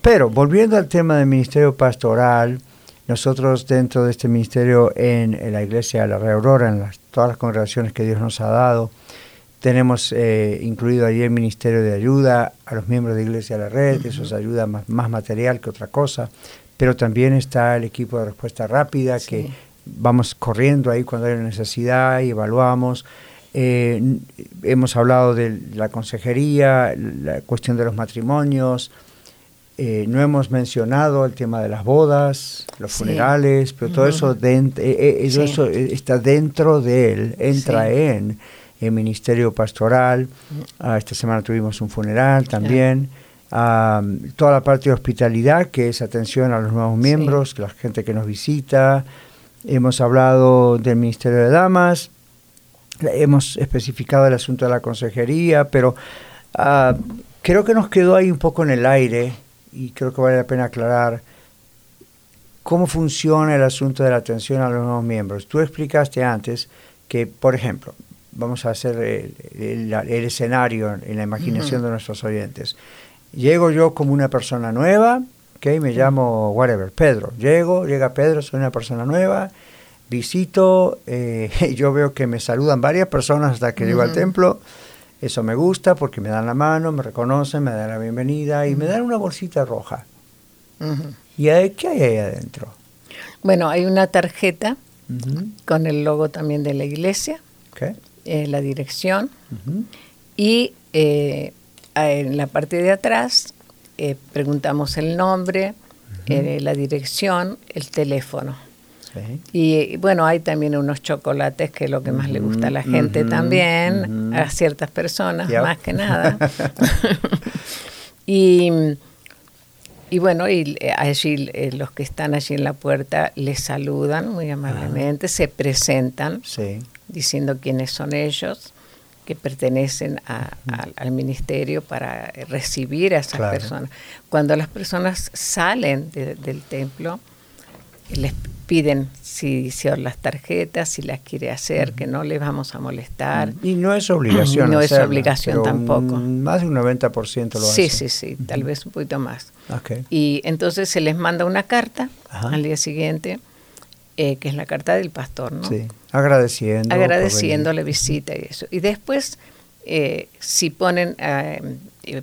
Pero volviendo al tema del ministerio pastoral, nosotros dentro de este ministerio en, la iglesia de la Red Aurora, en las, todas las congregaciones que Dios nos ha dado, tenemos eh, incluido allí el Ministerio de Ayuda a los miembros de Iglesia de la Red, eso es ayuda más, material que otra cosa, pero también está el equipo de respuesta rápida que vamos corriendo ahí cuando hay una necesidad y evaluamos. Eh, hemos hablado de la consejería, la cuestión de los matrimonios, eh, no hemos mencionado el tema de las bodas, los funerales, pero todo eso, eso está dentro de él, entra en el ministerio pastoral. Ah, esta semana tuvimos un funeral también. Ah, toda la parte de hospitalidad, que es atención a los nuevos miembros, la gente que nos visita. Hemos hablado del Ministerio de Damas, hemos especificado el asunto de la consejería, pero ah, creo que nos quedó ahí un poco en el aire y creo que vale la pena aclarar. cómo funciona el asunto de la atención a los nuevos miembros. Tú explicaste antes que, por ejemplo, vamos a hacer el, el- el escenario en la imaginación de nuestros oyentes. Llego yo como una persona nueva, ¿ok? Me llamo, whatever, Pedro. Llego, llega Pedro, soy una persona nueva, visito, eh, <laughs> yo veo que me saludan varias personas hasta que llego al templo. Eso me gusta porque me dan la mano, me reconocen, me dan la bienvenida y me dan una bolsita roja. ¿Y ahí, qué hay ahí adentro? Bueno, hay una tarjeta con el logo también de la iglesia, ok, eh, la dirección y eh, en la parte de atrás eh, preguntamos el nombre, eh, la dirección, el teléfono. Sí. Y bueno, hay también unos chocolates que es lo que más le gusta a la gente también, a ciertas personas, Yep. más que nada. <laughs> <laughs> y, y bueno, y eh, allí eh, los que están allí en la puerta les saludan muy amablemente, se presentan Sí. Diciendo quiénes son ellos, que pertenecen a- al- al ministerio para recibir a esas Claro. personas. Cuando las personas salen de- del templo, les piden si, si las tarjetas, si las quiere hacer, que no les vamos a molestar. Y no es obligación. <clears throat> No es hacerla, obligación pero tampoco. un- más de un 90% lo Sí, hace. sí, sí, tal vez un poquito más. Ok. Y entonces se les manda una carta Ajá. al día siguiente, eh, que es la carta del pastor, ¿no? Sí. Agradeciendo. agradeciendo la visita y eso. Y después, eh, si ponen eh,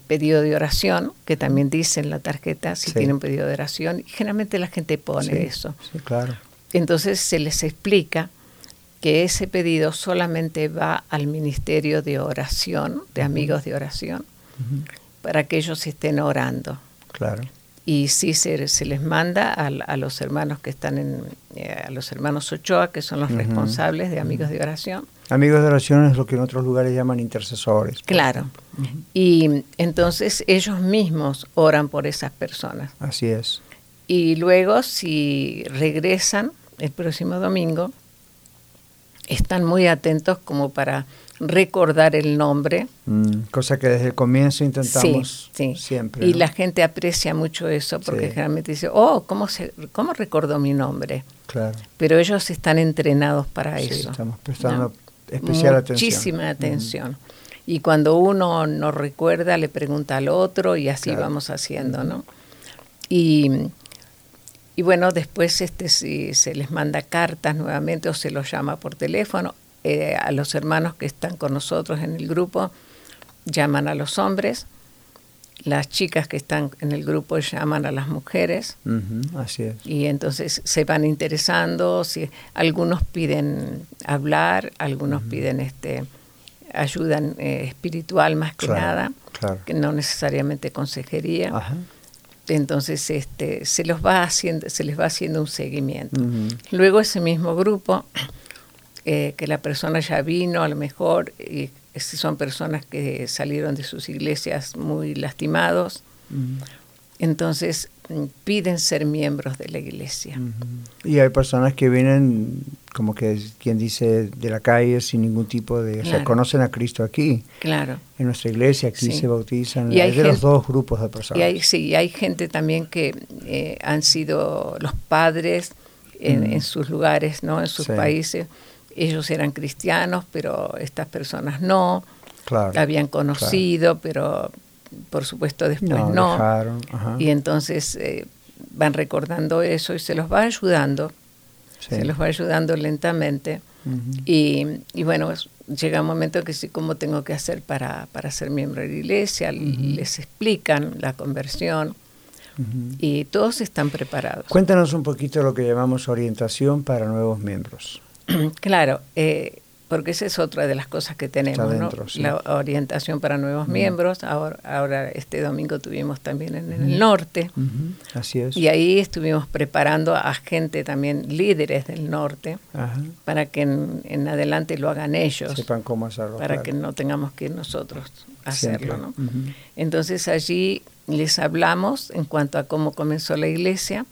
pedido de oración, que también dice en la tarjeta si Sí. tienen pedido de oración, generalmente la gente pone Sí, eso. Sí, claro. Entonces se les explica que ese pedido solamente va al Ministerio de Oración, de Amigos de Oración, para que ellos estén orando. Claro. Y sí se, se les manda a, a los hermanos que están en, eh, a los hermanos Ochoa, que son los responsables de Amigos de Oración. Amigos de oración es lo que en otros lugares llaman intercesores. por Claro. Y entonces ellos mismos oran por esas personas. Así es. Y luego, si regresan el próximo domingo, están muy atentos como para recordar el nombre. Mm, cosa que desde el comienzo intentamos Sí, sí. siempre. Y ¿no? la gente aprecia mucho eso porque Sí. generalmente dice, oh, ¿cómo, se, ¿cómo recordó mi nombre? Claro. Pero ellos están entrenados para Sí, eso. estamos prestando ¿no? especial atención. Muchísima atención. Y cuando uno no recuerda, le pregunta al otro y así Claro. vamos haciendo, ¿no? Y, y bueno, después este, si se les manda cartas nuevamente o se los llama por teléfono, eh, a los hermanos que están con nosotros en el grupo, llaman a los hombres, las chicas que están en el grupo llaman a las mujeres, Ujú, así es. y entonces se van interesando, si algunos piden hablar, algunos piden este ayuda eh, espiritual más que Claro, nada, claro. que no necesariamente consejería. Ajá. Entonces este se los va haciendo, se les va haciendo un seguimiento. Luego ese mismo grupo eh, que la persona ya vino a lo mejor y si son personas que salieron de sus iglesias muy lastimados, entonces mm, piden ser miembros de la iglesia. Y hay personas que vienen, como que quien dice, de la calle sin ningún tipo de... O sea, Claro. conocen a Cristo aquí, Claro. en nuestra iglesia, aquí Sí. se bautizan. Y hay de los gente- dos grupos de personas. Y hay, sí, y hay gente también que eh, han sido los padres en, en sus lugares, ¿no? en sus Sí. países. Ellos eran cristianos, pero estas personas no. Claro, La habían conocido, pero por supuesto después No, no. dejaron. Y entonces eh, van recordando eso y se los va ayudando. Sí. Se los va ayudando lentamente. Y, y bueno, llega un momento que sí, ¿cómo tengo que hacer para, para ser miembro de la iglesia? Les explican la conversión y todos están preparados. Cuéntanos un poquito lo que llamamos orientación para nuevos miembros. <clears throat> claro, eh, porque esa es otra de las cosas que tenemos, ¿no? sí. La orientación para nuevos miembros. Ahora, ahora este domingo tuvimos también en, el norte. Así es. Y ahí estuvimos preparando a gente también, líderes del norte, para que en, en adelante lo hagan ellos. Sepan cómo hacerlo. para claro. que no tengamos que ir nosotros a hacerlo. ¿no? Entonces allí les hablamos en cuanto a cómo comenzó la iglesia,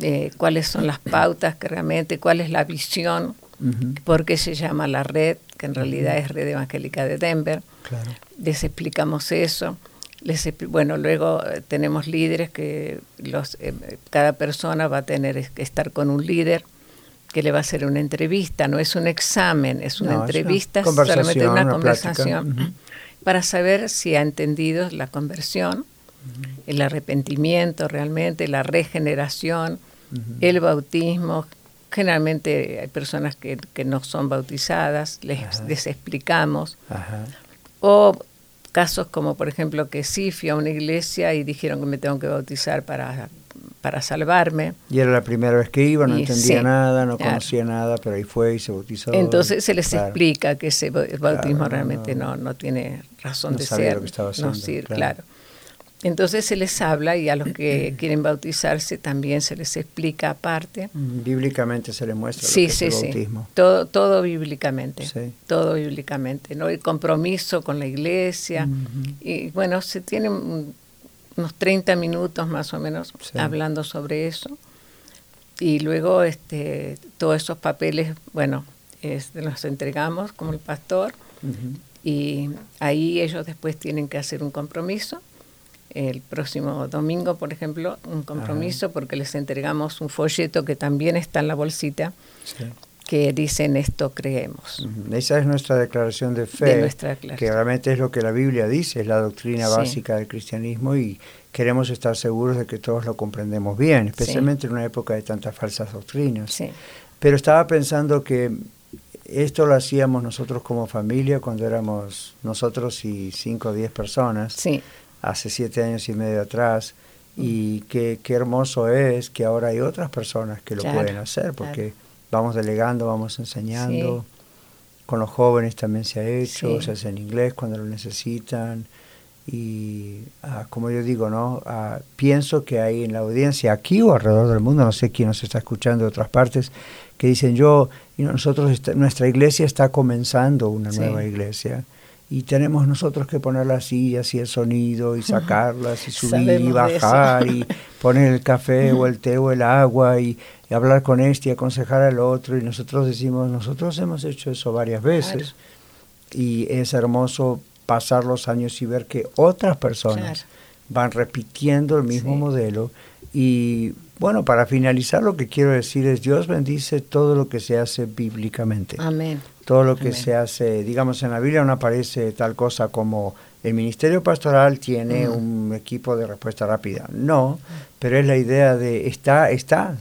eh, cuáles son las pautas que realmente, cuál es la visión, Ujú. por qué se llama la red, que en realidad es Red Evangélica de Denver. Claro. Les explicamos eso. Les, bueno, luego eh, tenemos líderes que los, eh, cada persona va a tener que estar con un líder que le va a hacer una entrevista, no es un examen, es una No, es una entrevista, solamente una, conversación para saber si ha entendido la conversión, el arrepentimiento realmente, la regeneración, el bautismo. Generalmente hay personas que, que no son bautizadas, les, les explicamos. Ajá. O casos como, por ejemplo, que sí fui a una iglesia y dijeron que me tengo que bautizar para, para salvarme. Y era la primera vez que iba, no Y entendía sí, nada, no claro. conocía nada, pero ahí fue y se bautizó. Entonces se les Claro. explica que ese bautismo Claro, realmente no, no tiene razón No de ser. lo que estaba no haciendo, sirve, claro. Entonces se les habla y a los que <clears throat> quieren bautizarse también se les explica aparte. Bíblicamente se le muestra lo Sí, que sí, es el sí. bautismo. Todo, todo bíblicamente. Sí. Todo bíblicamente. ¿no? El compromiso con la iglesia. Y bueno, se tienen un- unos 30 minutos más o menos Sí. hablando sobre eso. Y luego este, todos esos papeles, bueno, este, los entregamos como el pastor. Y ahí ellos después tienen que hacer un compromiso. El próximo domingo, por ejemplo, un compromiso porque les entregamos un folleto que también está en la bolsita Sí. que dice en esto creemos. Esa es nuestra declaración de fe, De declaración. que realmente es lo que la Biblia dice, es la doctrina Sí. básica del cristianismo y queremos estar seguros de que todos lo comprendemos bien, especialmente en una época de tantas falsas doctrinas. Sí. Pero estaba pensando que esto lo hacíamos nosotros como familia cuando éramos nosotros y cinco o diez personas, Sí. Hace siete años y medio atrás, y qué, qué hermoso es que ahora hay otras personas que lo Claro, pueden hacer, porque claro. vamos delegando, vamos enseñando. Sí. Con los jóvenes también se ha hecho, Sí. se hace en inglés cuando lo necesitan. Y ah, como yo digo, ¿no? Ah, pienso que hay en la audiencia aquí o alrededor del mundo, no sé quién nos está escuchando de otras partes, que dicen yo, y nosotros, está- nuestra iglesia está comenzando una Sí. nueva iglesia. Y tenemos nosotros que poner las sillas y el sonido y sacarlas y subir y Sabemos bajar y <laughs> poner el café o el té o el agua y, y hablar con este y aconsejar al otro. Y nosotros decimos, nosotros hemos hecho eso varias veces. Y es hermoso pasar los años y ver que otras personas Claro. van repitiendo el mismo modelo. Y bueno, para finalizar lo que quiero decir es, Dios bendice todo lo que se hace bíblicamente Amén. todo lo que Amén. se hace, digamos, en la Biblia no aparece tal cosa como el ministerio pastoral tiene un equipo de respuesta rápida. No, pero es la idea de, está, está,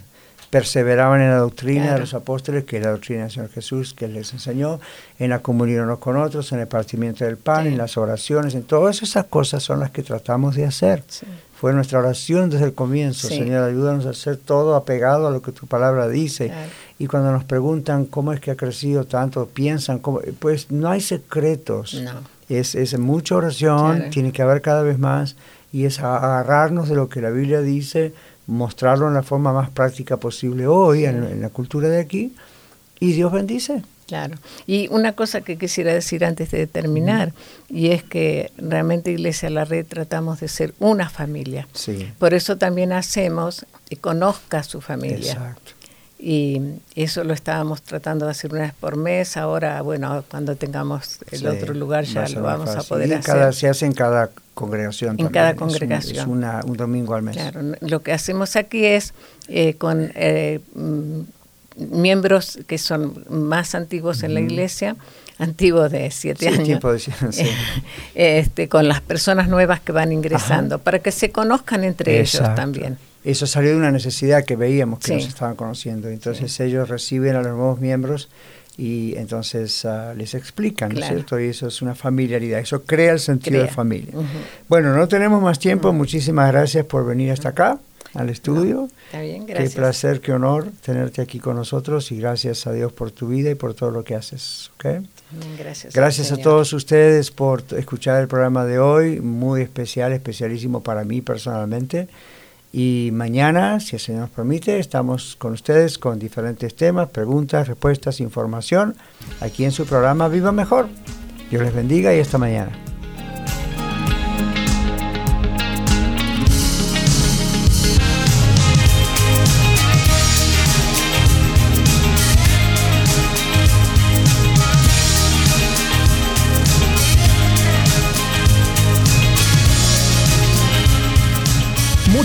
perseveraban en la doctrina de los apóstoles, que es la doctrina del Señor Jesús, que les enseñó, en la comunión unos con otros, en el partimiento del pan, en las oraciones, en todas esas cosas son las que tratamos de hacer. Fue nuestra oración desde el comienzo, Sí. Señor, ayúdanos a hacer todo apegado a lo que tu palabra dice. Claro. Y cuando nos preguntan cómo es que ha crecido tanto, piensan, cómo, pues no hay secretos. No. Es, es mucha oración, Claro. tiene que haber cada vez más, y es agarrarnos de lo que la Biblia dice, mostrarlo en la forma más práctica posible hoy, en, en la cultura de aquí, y Dios bendice. Claro. Y una cosa que quisiera decir antes de terminar, y es que realmente Iglesia La Red tratamos de ser una familia. Sí. Por eso también hacemos que conozca a su familia. Exacto. Y eso lo estábamos tratando de hacer una vez por mes. Ahora, bueno, cuando tengamos el Sí, otro lugar ya lo vamos a poder Y hacer. cada- se hace en cada congregación. En también, cada es un- congregación. Es, una- un domingo al mes. Claro, lo que hacemos aquí es eh, con eh, mm, miembros que son más antiguos en la iglesia, antiguos de siete Sí, años, tiempo de- sí. <laughs> este, con las personas nuevas que van ingresando, para que se conozcan entre ellos también. Eso salió de una necesidad que veíamos que Sí. nos estaban conociendo. Entonces ellos reciben a los nuevos miembros y entonces ah, les explican, ¿no es Claro. cierto? Y eso es una familiaridad, eso crea el sentido de familia. Bueno, no tenemos más tiempo, muchísimas gracias por venir hasta acá, al estudio. Está bien, Qué placer, qué honor tenerte aquí con nosotros y gracias a Dios por tu vida y por todo lo que haces. ¿ok? Amén, Gracias, Gracias a todos ustedes por escuchar el programa de hoy, muy especial, especialísimo para mí personalmente. Y mañana, si el Señor nos permite, estamos con ustedes con diferentes temas, preguntas, respuestas, información, aquí en su programa Viva Mejor. Dios les bendiga y hasta mañana.